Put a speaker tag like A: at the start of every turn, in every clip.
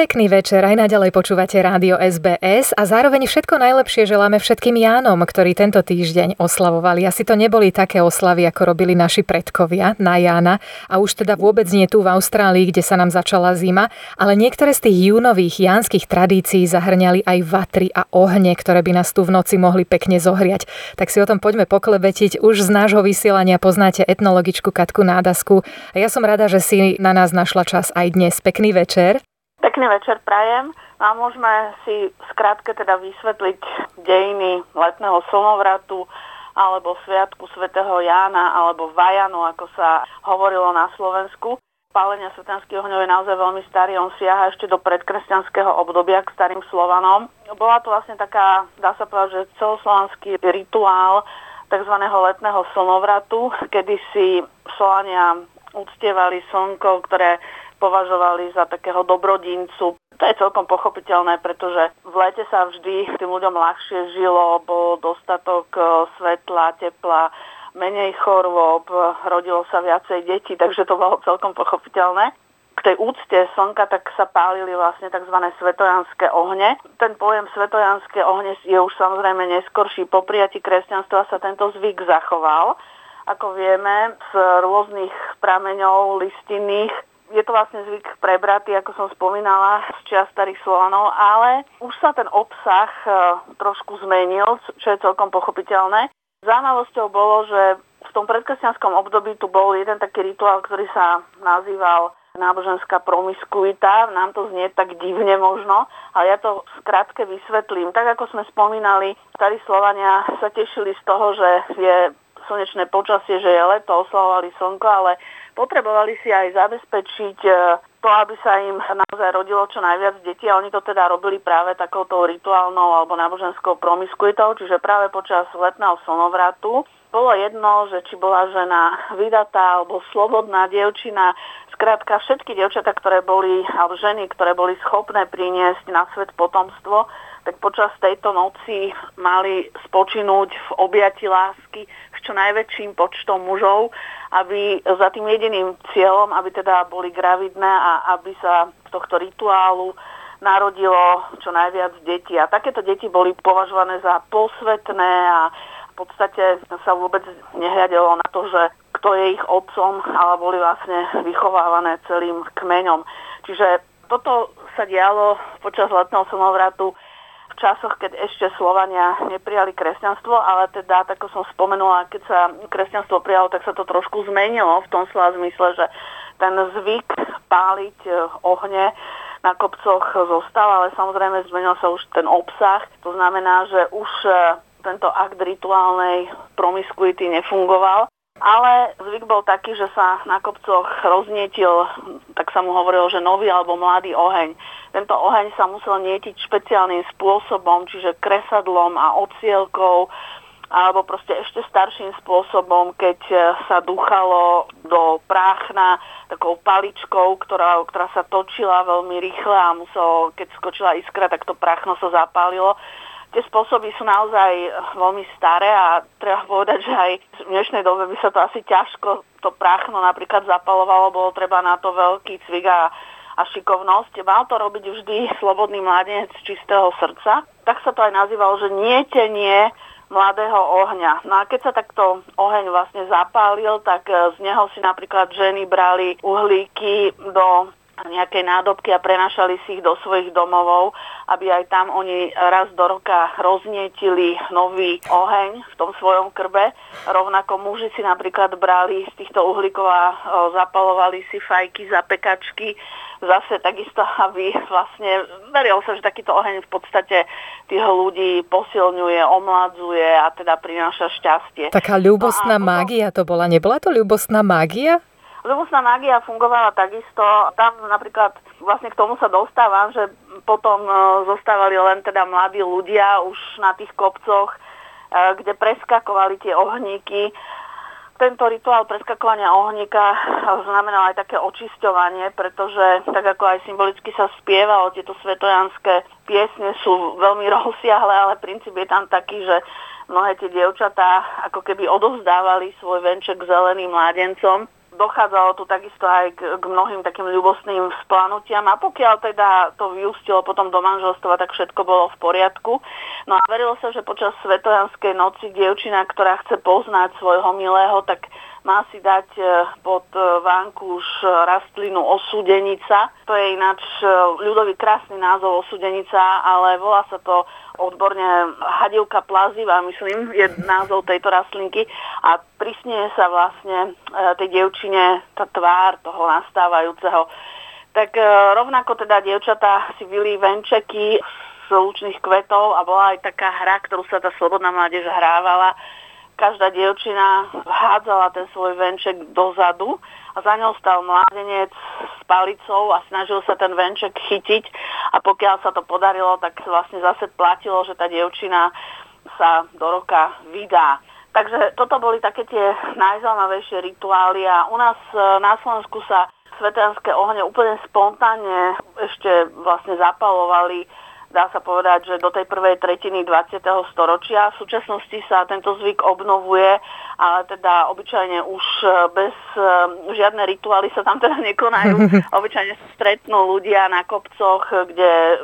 A: Pekný večer, aj naďalej počúvate rádio SBS a zároveň všetko najlepšie želáme všetkým Jánom, ktorí tento týždeň oslavovali. Asi to neboli také oslavy, ako robili naši predkovia na Jána a už teda vôbec nie tu v Austrálii, kde sa nám začala zima, ale niektoré z tých júnových jánskych tradícií zahrňali aj vatry a ohne, ktoré by nás tu v noci mohli pekne zohriať. Tak si o tom poďme poklebetiť. Už z nášho vysielania poznáte etnologičku Katku Nádasku a ja som rada, že si na nás našla čas aj dnes. Pekný večer.
B: Pekný večer prajem a môžeme si skrátke teda vysvetliť dejiny letného slnovratu alebo Sviatku svätého Jána alebo Vajanu, ako sa hovorilo na Slovensku. Pálenia svetanských ohňov je naozaj veľmi starý, on siaha ešte do predkresťanského obdobia k starým Slovanom. Bola to vlastne taká, dá sa povedať, že celoslovanský rituál tzv. letného slnovratu, kedy si Slovania uctievali slnko, ktoré považovali za takého dobrodincu. To je celkom pochopiteľné, pretože v lete sa vždy tým ľuďom ľahšie žilo, bol dostatok e, svetla, tepla, menej chorôb, rodilo sa viacej detí, takže to bolo celkom pochopiteľné k tej úcte slnka tak sa pálili vlastne tzv. svetojanské ohne. Ten pojem svetojanské ohne je už samozrejme neskorší. Po prijati kresťanstva sa tento zvyk zachoval. Ako vieme, z rôznych prameňov listinných je to vlastne zvyk prebratý, ako som spomínala, z čia starých Slovanov, ale už sa ten obsah e, trošku zmenil, čo je celkom pochopiteľné. Zaujímavosťou bolo, že v tom predkresťanskom období tu bol jeden taký rituál, ktorý sa nazýval náboženská promiskuita. Nám to znie tak divne možno, ale ja to skrátke vysvetlím. Tak ako sme spomínali, starí Slovania sa tešili z toho, že je slnečné počasie, že je leto, oslavovali slnko, ale potrebovali si aj zabezpečiť e, to, aby sa im naozaj rodilo čo najviac detí a oni to teda robili práve takouto rituálnou alebo náboženskou promiskuitou, čiže práve počas letného slnovratu. Bolo jedno, že či bola žena vydatá alebo slobodná dievčina, skrátka všetky dievčatá, ktoré boli, alebo ženy, ktoré boli schopné priniesť na svet potomstvo, tak počas tejto noci mali spočinúť v objati lásky s čo najväčším počtom mužov, aby za tým jediným cieľom, aby teda boli gravidné a aby sa z tohto rituálu narodilo čo najviac detí. A takéto deti boli považované za posvetné a v podstate sa vôbec nehľadelo na to, že kto je ich otcom, ale boli vlastne vychovávané celým kmeňom. Čiže toto sa dialo počas letného slnovratu časoch, keď ešte Slovania neprijali kresťanstvo, ale teda, ako som spomenula, keď sa kresťanstvo prijalo, tak sa to trošku zmenilo v tom slova zmysle, že ten zvyk páliť e, ohne na kopcoch zostal, ale samozrejme zmenil sa už ten obsah. To znamená, že už e, tento akt rituálnej promiskuity nefungoval ale zvyk bol taký, že sa na kopcoch roznietil, tak sa mu hovorilo, že nový alebo mladý oheň. Tento oheň sa musel nietiť špeciálnym spôsobom, čiže kresadlom a ocielkou, alebo proste ešte starším spôsobom, keď sa duchalo do práchna takou paličkou, ktorá, ktorá sa točila veľmi rýchle a muselo, keď skočila iskra, tak to práchno sa zapálilo. Tie spôsoby sú naozaj veľmi staré a treba povedať, že aj v dnešnej dobe by sa to asi ťažko to prachno napríklad zapalovalo, bolo treba na to veľký cvik a, a šikovnosť. Mal to robiť vždy slobodný mladenec čistého srdca. Tak sa to aj nazývalo, že nietenie mladého ohňa. No a keď sa takto oheň vlastne zapálil, tak z neho si napríklad ženy brali uhlíky do nejaké nádobky a prenašali si ich do svojich domovov, aby aj tam oni raz do roka roznietili nový oheň v tom svojom krbe. Rovnako muži si napríklad brali z týchto uhlíkov a zapalovali si fajky, zapekačky, zase takisto, aby vlastne verilo sa, že takýto oheň v podstate tých ľudí posilňuje, omladzuje a teda prináša šťastie.
A: Taká ľubostná no mágia to bola. Nebola to ľubostná mágia?
B: Ľubostná mágia fungovala takisto. Tam napríklad vlastne k tomu sa dostávam, že potom e, zostávali len teda mladí ľudia už na tých kopcoch, e, kde preskakovali tie ohníky. Tento rituál preskakovania ohníka znamenal aj také očisťovanie, pretože tak ako aj symbolicky sa spievalo, tieto svetojanské piesne sú veľmi rozsiahle, ale princíp je tam taký, že mnohé tie dievčatá ako keby odovzdávali svoj venček zeleným mládencom dochádzalo tu takisto aj k, k mnohým takým ľubostným splanutiam a pokiaľ teda to vyústilo potom do manželstva, tak všetko bolo v poriadku. No a verilo sa, že počas Svetojanskej noci dievčina, ktorá chce poznať svojho milého, tak má si dať e, pod e, vánku rastlinu osúdenica. To je ináč e, ľudový krásny názov osúdenica, ale volá sa to odborne hadivka plaziva, myslím, je názov tejto rastlinky a prisnie sa vlastne tej dievčine tá tvár toho nastávajúceho. Tak rovnako teda dievčatá si vylí venčeky z lučných kvetov a bola aj taká hra, ktorú sa tá slobodná mládež hrávala, každá dievčina hádzala ten svoj venček dozadu a za ňou stal mládenec s palicou a snažil sa ten venček chytiť a pokiaľ sa to podarilo, tak vlastne zase platilo, že tá dievčina sa do roka vydá. Takže toto boli také tie najzaujímavejšie rituály a u nás e, na Slovensku sa svetanské ohne úplne spontánne ešte vlastne zapalovali dá sa povedať, že do tej prvej tretiny 20. storočia. V súčasnosti sa tento zvyk obnovuje, ale teda obyčajne už e, bez e, žiadne rituály sa tam teda nekonajú. Obyčajne sa stretnú ľudia na kopcoch, kde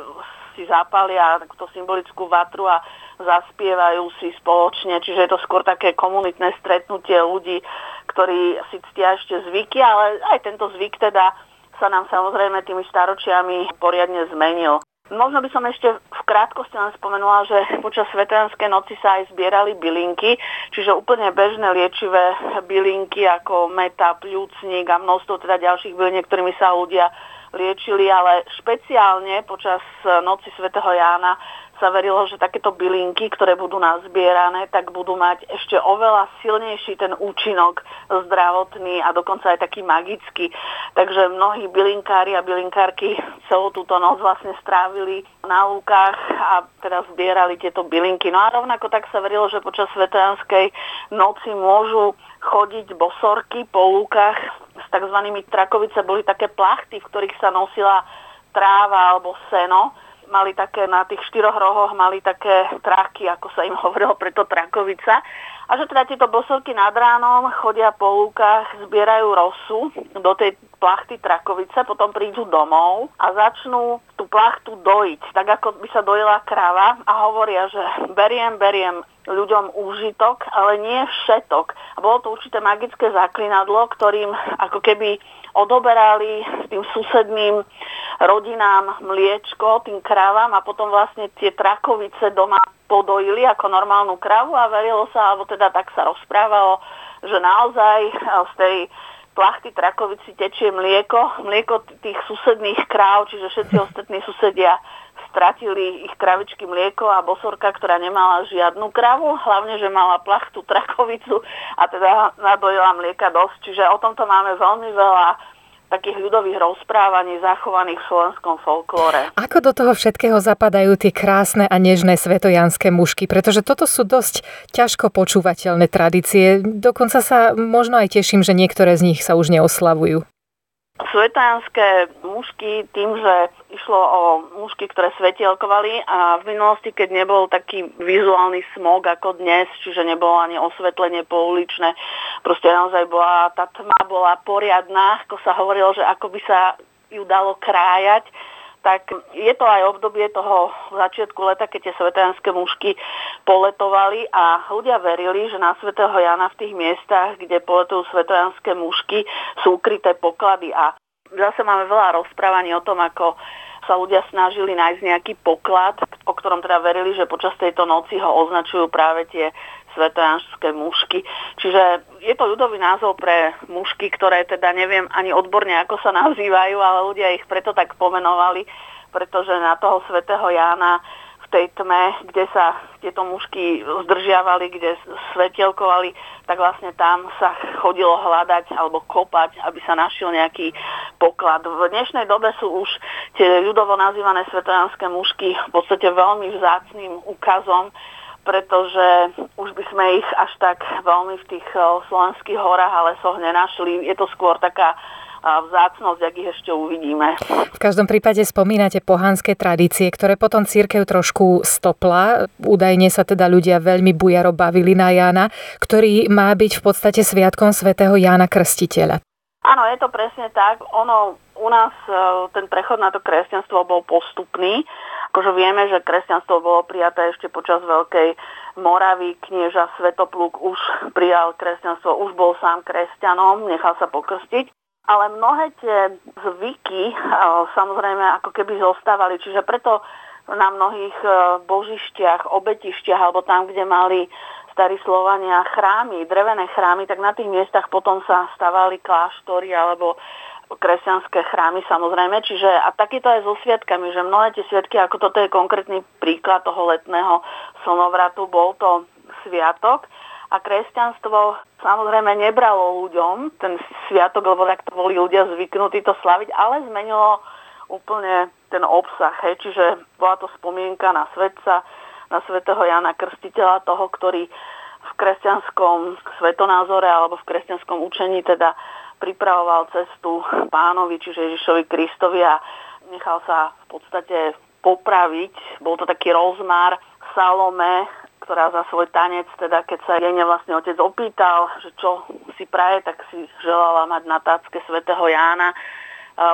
B: si zapália takúto symbolickú vatru a zaspievajú si spoločne, čiže je to skôr také komunitné stretnutie ľudí, ktorí si ctia ešte zvyky, ale aj tento zvyk teda sa nám samozrejme tými staročiami poriadne zmenil. Možno by som ešte v krátkosti len spomenula, že počas Svetanskej noci sa aj zbierali bylinky, čiže úplne bežné liečivé bylinky ako meta, pľúcnik a množstvo teda ďalších byliniek, ktorými sa ľudia liečili, ale špeciálne počas noci svätého Jána sa verilo, že takéto bylinky, ktoré budú nazbierané, tak budú mať ešte oveľa silnejší ten účinok zdravotný a dokonca aj taký magický. Takže mnohí bylinkári a bylinkárky celú túto noc vlastne strávili na lúkach a teda zbierali tieto bylinky. No a rovnako tak sa verilo, že počas svetojanskej noci môžu chodiť bosorky po lúkach s tzv. trakovice. Boli také plachty, v ktorých sa nosila tráva alebo seno mali také, na tých štyroch rohoch mali také traky, ako sa im hovorilo, preto trakovica. A že teda tieto bosorky nad ránom chodia po lúkach, zbierajú rosu do tej plachty trakovice, potom prídu domov a začnú tú plachtu dojiť, tak ako by sa dojila krava a hovoria, že beriem, beriem ľuďom úžitok, ale nie všetok. A bolo to určité magické zaklinadlo, ktorým ako keby odoberali tým susedným rodinám mliečko, tým krávam a potom vlastne tie trakovice doma podojili ako normálnu kravu a verilo sa, alebo teda tak sa rozprávalo, že naozaj z tej plachty trakovici tečie mlieko, mlieko tých susedných kráv, čiže všetci ostatní susedia stratili ich kravičky mlieko a bosorka, ktorá nemala žiadnu kravu, hlavne, že mala plachtu trakovicu a teda nadojila mlieka dosť. Čiže o tomto máme veľmi veľa takých ľudových rozprávaní zachovaných v slovenskom folklóre.
A: Ako do toho všetkého zapadajú tie krásne a nežné svetojanské mušky? Pretože toto sú dosť ťažko počúvateľné tradície. Dokonca sa možno aj teším, že niektoré z nich sa už neoslavujú.
B: Svetajanské mušky tým, že išlo o mušky, ktoré svetielkovali a v minulosti, keď nebol taký vizuálny smog ako dnes, čiže nebolo ani osvetlenie pouličné, proste naozaj bola, tá tma bola poriadna, ako sa hovorilo, že ako by sa ju dalo krájať, tak je to aj obdobie toho začiatku leta, keď tie svetajánske mušky poletovali a ľudia verili, že na svätého Jana v tých miestach, kde poletujú svetajánske mušky, sú ukryté poklady. A zase máme veľa rozprávaní o tom, ako sa ľudia snažili nájsť nejaký poklad, o ktorom teda verili, že počas tejto noci ho označujú práve tie svetojanské mušky. Čiže je to ľudový názov pre mušky, ktoré teda neviem ani odborne, ako sa nazývajú, ale ľudia ich preto tak pomenovali, pretože na toho svätého Jána v tej tme, kde sa tieto mušky zdržiavali, kde svetielkovali, tak vlastne tam sa chodilo hľadať alebo kopať, aby sa našiel nejaký poklad. V dnešnej dobe sú už tie ľudovo nazývané svetojanské mušky v podstate veľmi vzácným úkazom pretože už by sme ich až tak veľmi v tých eh, slovenských horách a lesoch nenašli. Je to skôr taká eh, vzácnosť, ak ich ešte uvidíme.
A: V každom prípade spomínate pohanské tradície, ktoré potom církev trošku stopla. Údajne sa teda ľudia veľmi bujaro bavili na Jána, ktorý má byť v podstate sviatkom svätého Jána Krstiteľa.
B: Áno, je to presne tak. Ono, u nás e, ten prechod na to kresťanstvo bol postupný. Akože vieme, že kresťanstvo bolo prijaté ešte počas Veľkej Moravy. Knieža Svetopluk už prijal kresťanstvo, už bol sám kresťanom, nechal sa pokrstiť. Ale mnohé tie zvyky e, samozrejme ako keby zostávali. Čiže preto na mnohých e, božištiach, obetištiach alebo tam, kde mali starí Slovania chrámy, drevené chrámy, tak na tých miestach potom sa stavali kláštory alebo kresťanské chrámy samozrejme. Čiže a takýto aj so sviatkami, že mnohé tie sviatky, ako toto je konkrétny príklad toho letného slnovratu, bol to sviatok a kresťanstvo samozrejme nebralo ľuďom ten sviatok, lebo tak to boli ľudia zvyknutí to slaviť, ale zmenilo úplne ten obsah. Hej. Čiže bola to spomienka na svetca, na svätého Jana Krstiteľa, toho, ktorý v kresťanskom svetonázore alebo v kresťanskom učení teda pripravoval cestu pánovi, čiže Ježišovi Kristovi a nechal sa v podstate popraviť. Bol to taký rozmar Salome, ktorá za svoj tanec, teda keď sa jej vlastne otec opýtal, že čo si praje, tak si želala mať na tácke svätého Jána.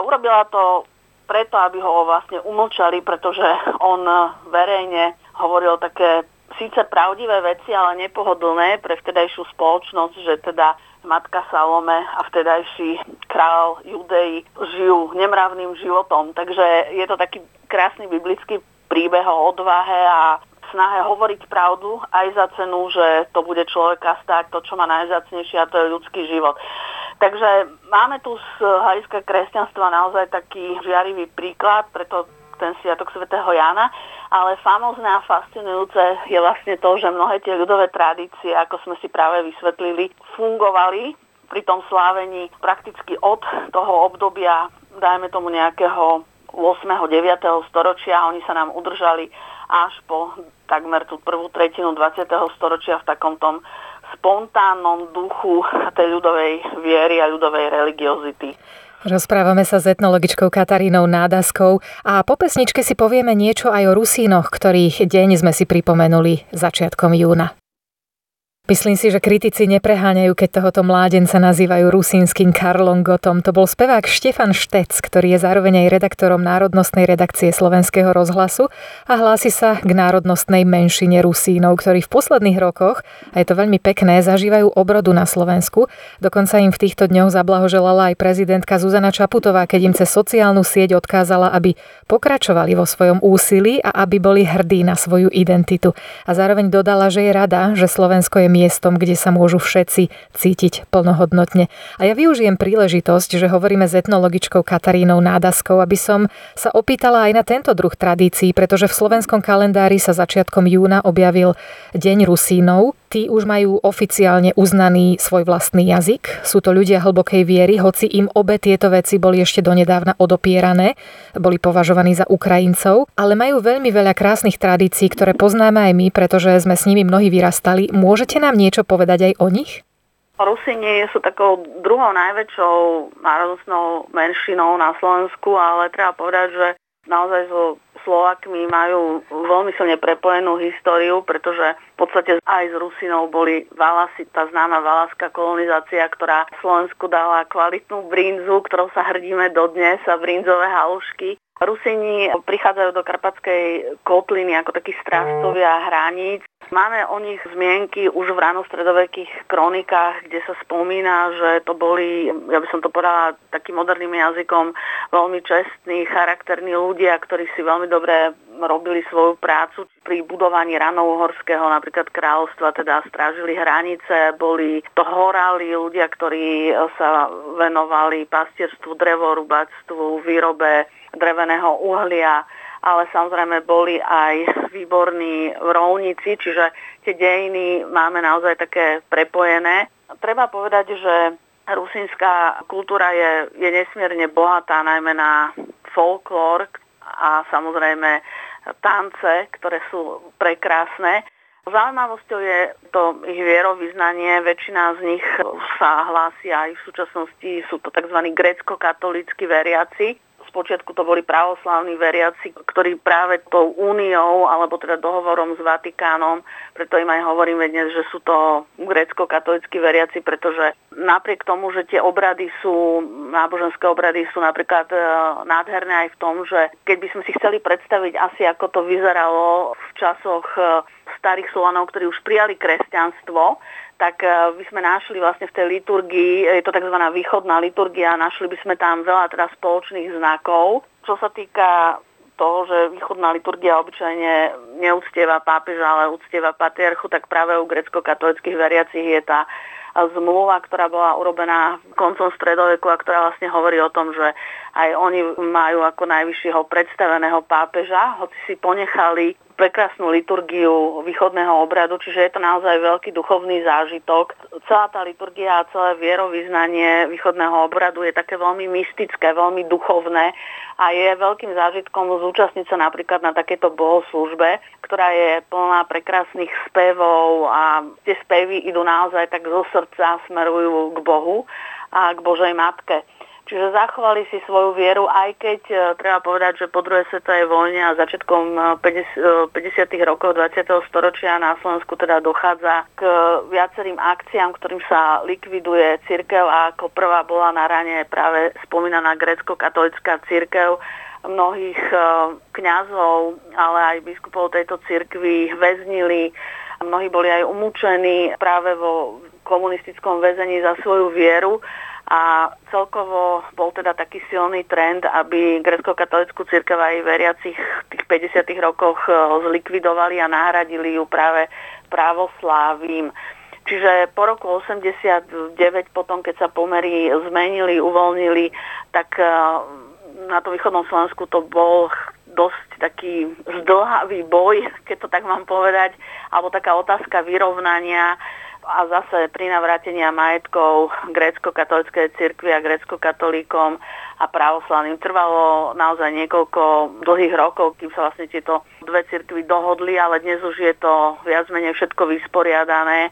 B: Urobila to preto, aby ho vlastne umlčali, pretože on verejne hovoril také síce pravdivé veci, ale nepohodlné pre vtedajšiu spoločnosť, že teda matka Salome a vtedajší král Judei žijú nemravným životom. Takže je to taký krásny biblický príbeh o odvahe a snahe hovoriť pravdu aj za cenu, že to bude človeka stáť to, čo má najzácnejšie a to je ľudský život. Takže máme tu z hľadiska kresťanstva naozaj taký žiarivý príklad, preto ten sviatok svätého Jana, ale famozné a fascinujúce je vlastne to, že mnohé tie ľudové tradície, ako sme si práve vysvetlili, fungovali pri tom slávení prakticky od toho obdobia, dajme tomu nejakého 8. 9. storočia, oni sa nám udržali až po takmer tú prvú tretinu 20. storočia v takom tom spontánnom duchu tej ľudovej viery a ľudovej religiozity.
A: Rozprávame sa s etnologičkou Katarínou Nádaskou a po pesničke si povieme niečo aj o Rusínoch, ktorých deň sme si pripomenuli začiatkom júna. Myslím si, že kritici nepreháňajú, keď tohoto mládenca nazývajú rusínskym Karlom Gotom. To bol spevák Štefan Štec, ktorý je zároveň aj redaktorom Národnostnej redakcie Slovenského rozhlasu a hlási sa k národnostnej menšine Rusínov, ktorí v posledných rokoch, a je to veľmi pekné, zažívajú obrodu na Slovensku. Dokonca im v týchto dňoch zablahoželala aj prezidentka Zuzana Čaputová, keď im cez sociálnu sieť odkázala, aby pokračovali vo svojom úsilí a aby boli hrdí na svoju identitu. A zároveň dodala, že je rada, že Slovensko je miestom, kde sa môžu všetci cítiť plnohodnotne. A ja využijem príležitosť, že hovoríme s etnologičkou Katarínou Nádaskou, aby som sa opýtala aj na tento druh tradícií, pretože v slovenskom kalendári sa začiatkom júna objavil Deň Rusínov. Tí už majú oficiálne uznaný svoj vlastný jazyk. Sú to ľudia hlbokej viery, hoci im obe tieto veci boli ešte donedávna odopierané, boli považovaní za Ukrajincov, ale majú veľmi veľa krásnych tradícií, ktoré poznáme aj my, pretože sme s nimi mnohí vyrastali. Môžete nám niečo povedať aj o nich?
B: Rusini sú takou druhou najväčšou národnostnou menšinou na Slovensku, ale treba povedať, že naozaj so Slovakmi majú veľmi silne prepojenú históriu, pretože v podstate aj s Rusinou boli Valasy, tá známa valaská kolonizácia, ktorá Slovensku dala kvalitnú brinzu, ktorou sa hrdíme dodnes a brinzové halušky. Rusini prichádzajú do Karpatskej kotliny ako takí strážcovia hraníc. Máme o nich zmienky už v ranostredovekých kronikách, kde sa spomína, že to boli, ja by som to povedala takým moderným jazykom, veľmi čestní, charakterní ľudia, ktorí si veľmi dobre robili svoju prácu pri budovaní ranovhorského napríklad kráľovstva, teda strážili hranice, boli to horali ľudia, ktorí sa venovali pastierstvu, drevorubáctvu, výrobe dreveného uhlia, ale samozrejme boli aj výborní rovníci, čiže tie dejiny máme naozaj také prepojené. Treba povedať, že rusínska kultúra je, je nesmierne bohatá najmä na folklór a samozrejme tance, ktoré sú prekrásne. Zaujímavosťou je to ich vierovýznanie. Väčšina z nich sa hlási aj v súčasnosti, sú to tzv. grecko-katolícky veriaci. Spočiatku to boli pravoslavní veriaci, ktorí práve tou úniou alebo teda dohovorom s Vatikánom, preto im aj hovoríme dnes, že sú to grécko-katolickí veriaci, pretože napriek tomu, že tie obrady sú, náboženské obrady sú napríklad e, nádherné aj v tom, že keď by sme si chceli predstaviť asi ako to vyzeralo v časoch e, starých Slovanov, ktorí už prijali kresťanstvo, tak e, by sme našli vlastne v tej liturgii, je to tzv. východná liturgia, našli by sme tam veľa teda spoločných znakov. Čo sa týka toho, že východná liturgia obyčajne neúctieva pápeža, ale úctieva patriarchu, tak práve u grecko-katolických veriacich je tá zmluva, ktorá bola urobená koncom stredoveku a ktorá vlastne hovorí o tom, že aj oni majú ako najvyššieho predstaveného pápeža, hoci si ponechali prekrásnu liturgiu východného obradu, čiže je to naozaj veľký duchovný zážitok. Celá tá liturgia a celé vierovýznanie východného obradu je také veľmi mystické, veľmi duchovné a je veľkým zážitkom zúčastniť sa napríklad na takéto bohoslužbe, ktorá je plná prekrásnych spevov a tie spevy idú naozaj tak zo srdca, smerujú k Bohu a k Božej Matke. Čiže zachovali si svoju vieru, aj keď e, treba povedať, že po druhej svetovej vojne a začiatkom 50. E, e, rokov 20. storočia na Slovensku teda dochádza k viacerým akciám, ktorým sa likviduje církev a ako prvá bola na rane práve spomínaná grecko-katolická církev mnohých kňazov, ale aj biskupov tejto cirkvi väznili. Mnohí boli aj umúčení práve vo komunistickom väzení za svoju vieru a celkovo bol teda taký silný trend, aby grecko-katolickú církev aj veriacich v tých 50. rokoch e, zlikvidovali a nahradili ju práve pravoslávim. Čiže po roku 89, potom keď sa pomery zmenili, uvoľnili, tak e, na tom východnom Slovensku to bol dosť taký zdlhavý boj, keď to tak mám povedať, alebo taká otázka vyrovnania a zase pri navrátenia majetkov grécko-katolickej cirkvi a grécko-katolíkom a pravoslavným trvalo naozaj niekoľko dlhých rokov, kým sa vlastne tieto dve cirkvy dohodli, ale dnes už je to viac menej všetko vysporiadané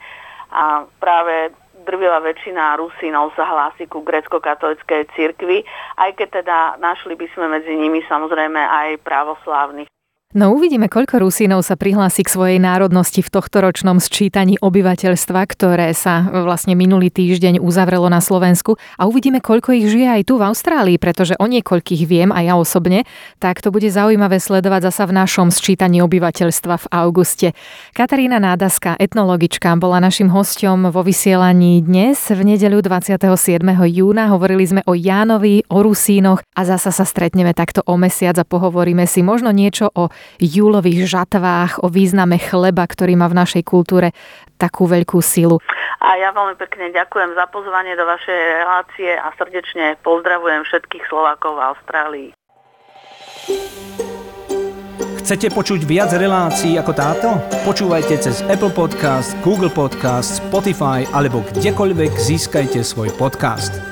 B: a práve drvivá väčšina Rusínov sa hlási ku grecko-katolickej cirkvi, aj keď teda našli by sme medzi nimi samozrejme aj pravoslávnych.
A: No uvidíme, koľko Rusínov sa prihlási k svojej národnosti v tohtoročnom sčítaní obyvateľstva, ktoré sa vlastne minulý týždeň uzavrelo na Slovensku a uvidíme, koľko ich žije aj tu v Austrálii, pretože o niekoľkých viem aj ja osobne, tak to bude zaujímavé sledovať zasa v našom sčítaní obyvateľstva v auguste. Katarína Nádaska, etnologička, bola našim hosťom vo vysielaní dnes v nedeľu 27. júna. Hovorili sme o Jánovi, o Rusínoch a zasa sa stretneme takto o mesiac a pohovoríme si možno niečo o júlových žatvách, o význame chleba, ktorý má v našej kultúre takú veľkú silu.
B: A ja veľmi pekne ďakujem za pozvanie do vašej relácie a srdečne pozdravujem všetkých Slovákov v Austrálii.
C: Chcete počuť viac relácií ako táto? Počúvajte cez Apple Podcast, Google Podcast, Spotify alebo kdekoľvek získajte svoj podcast.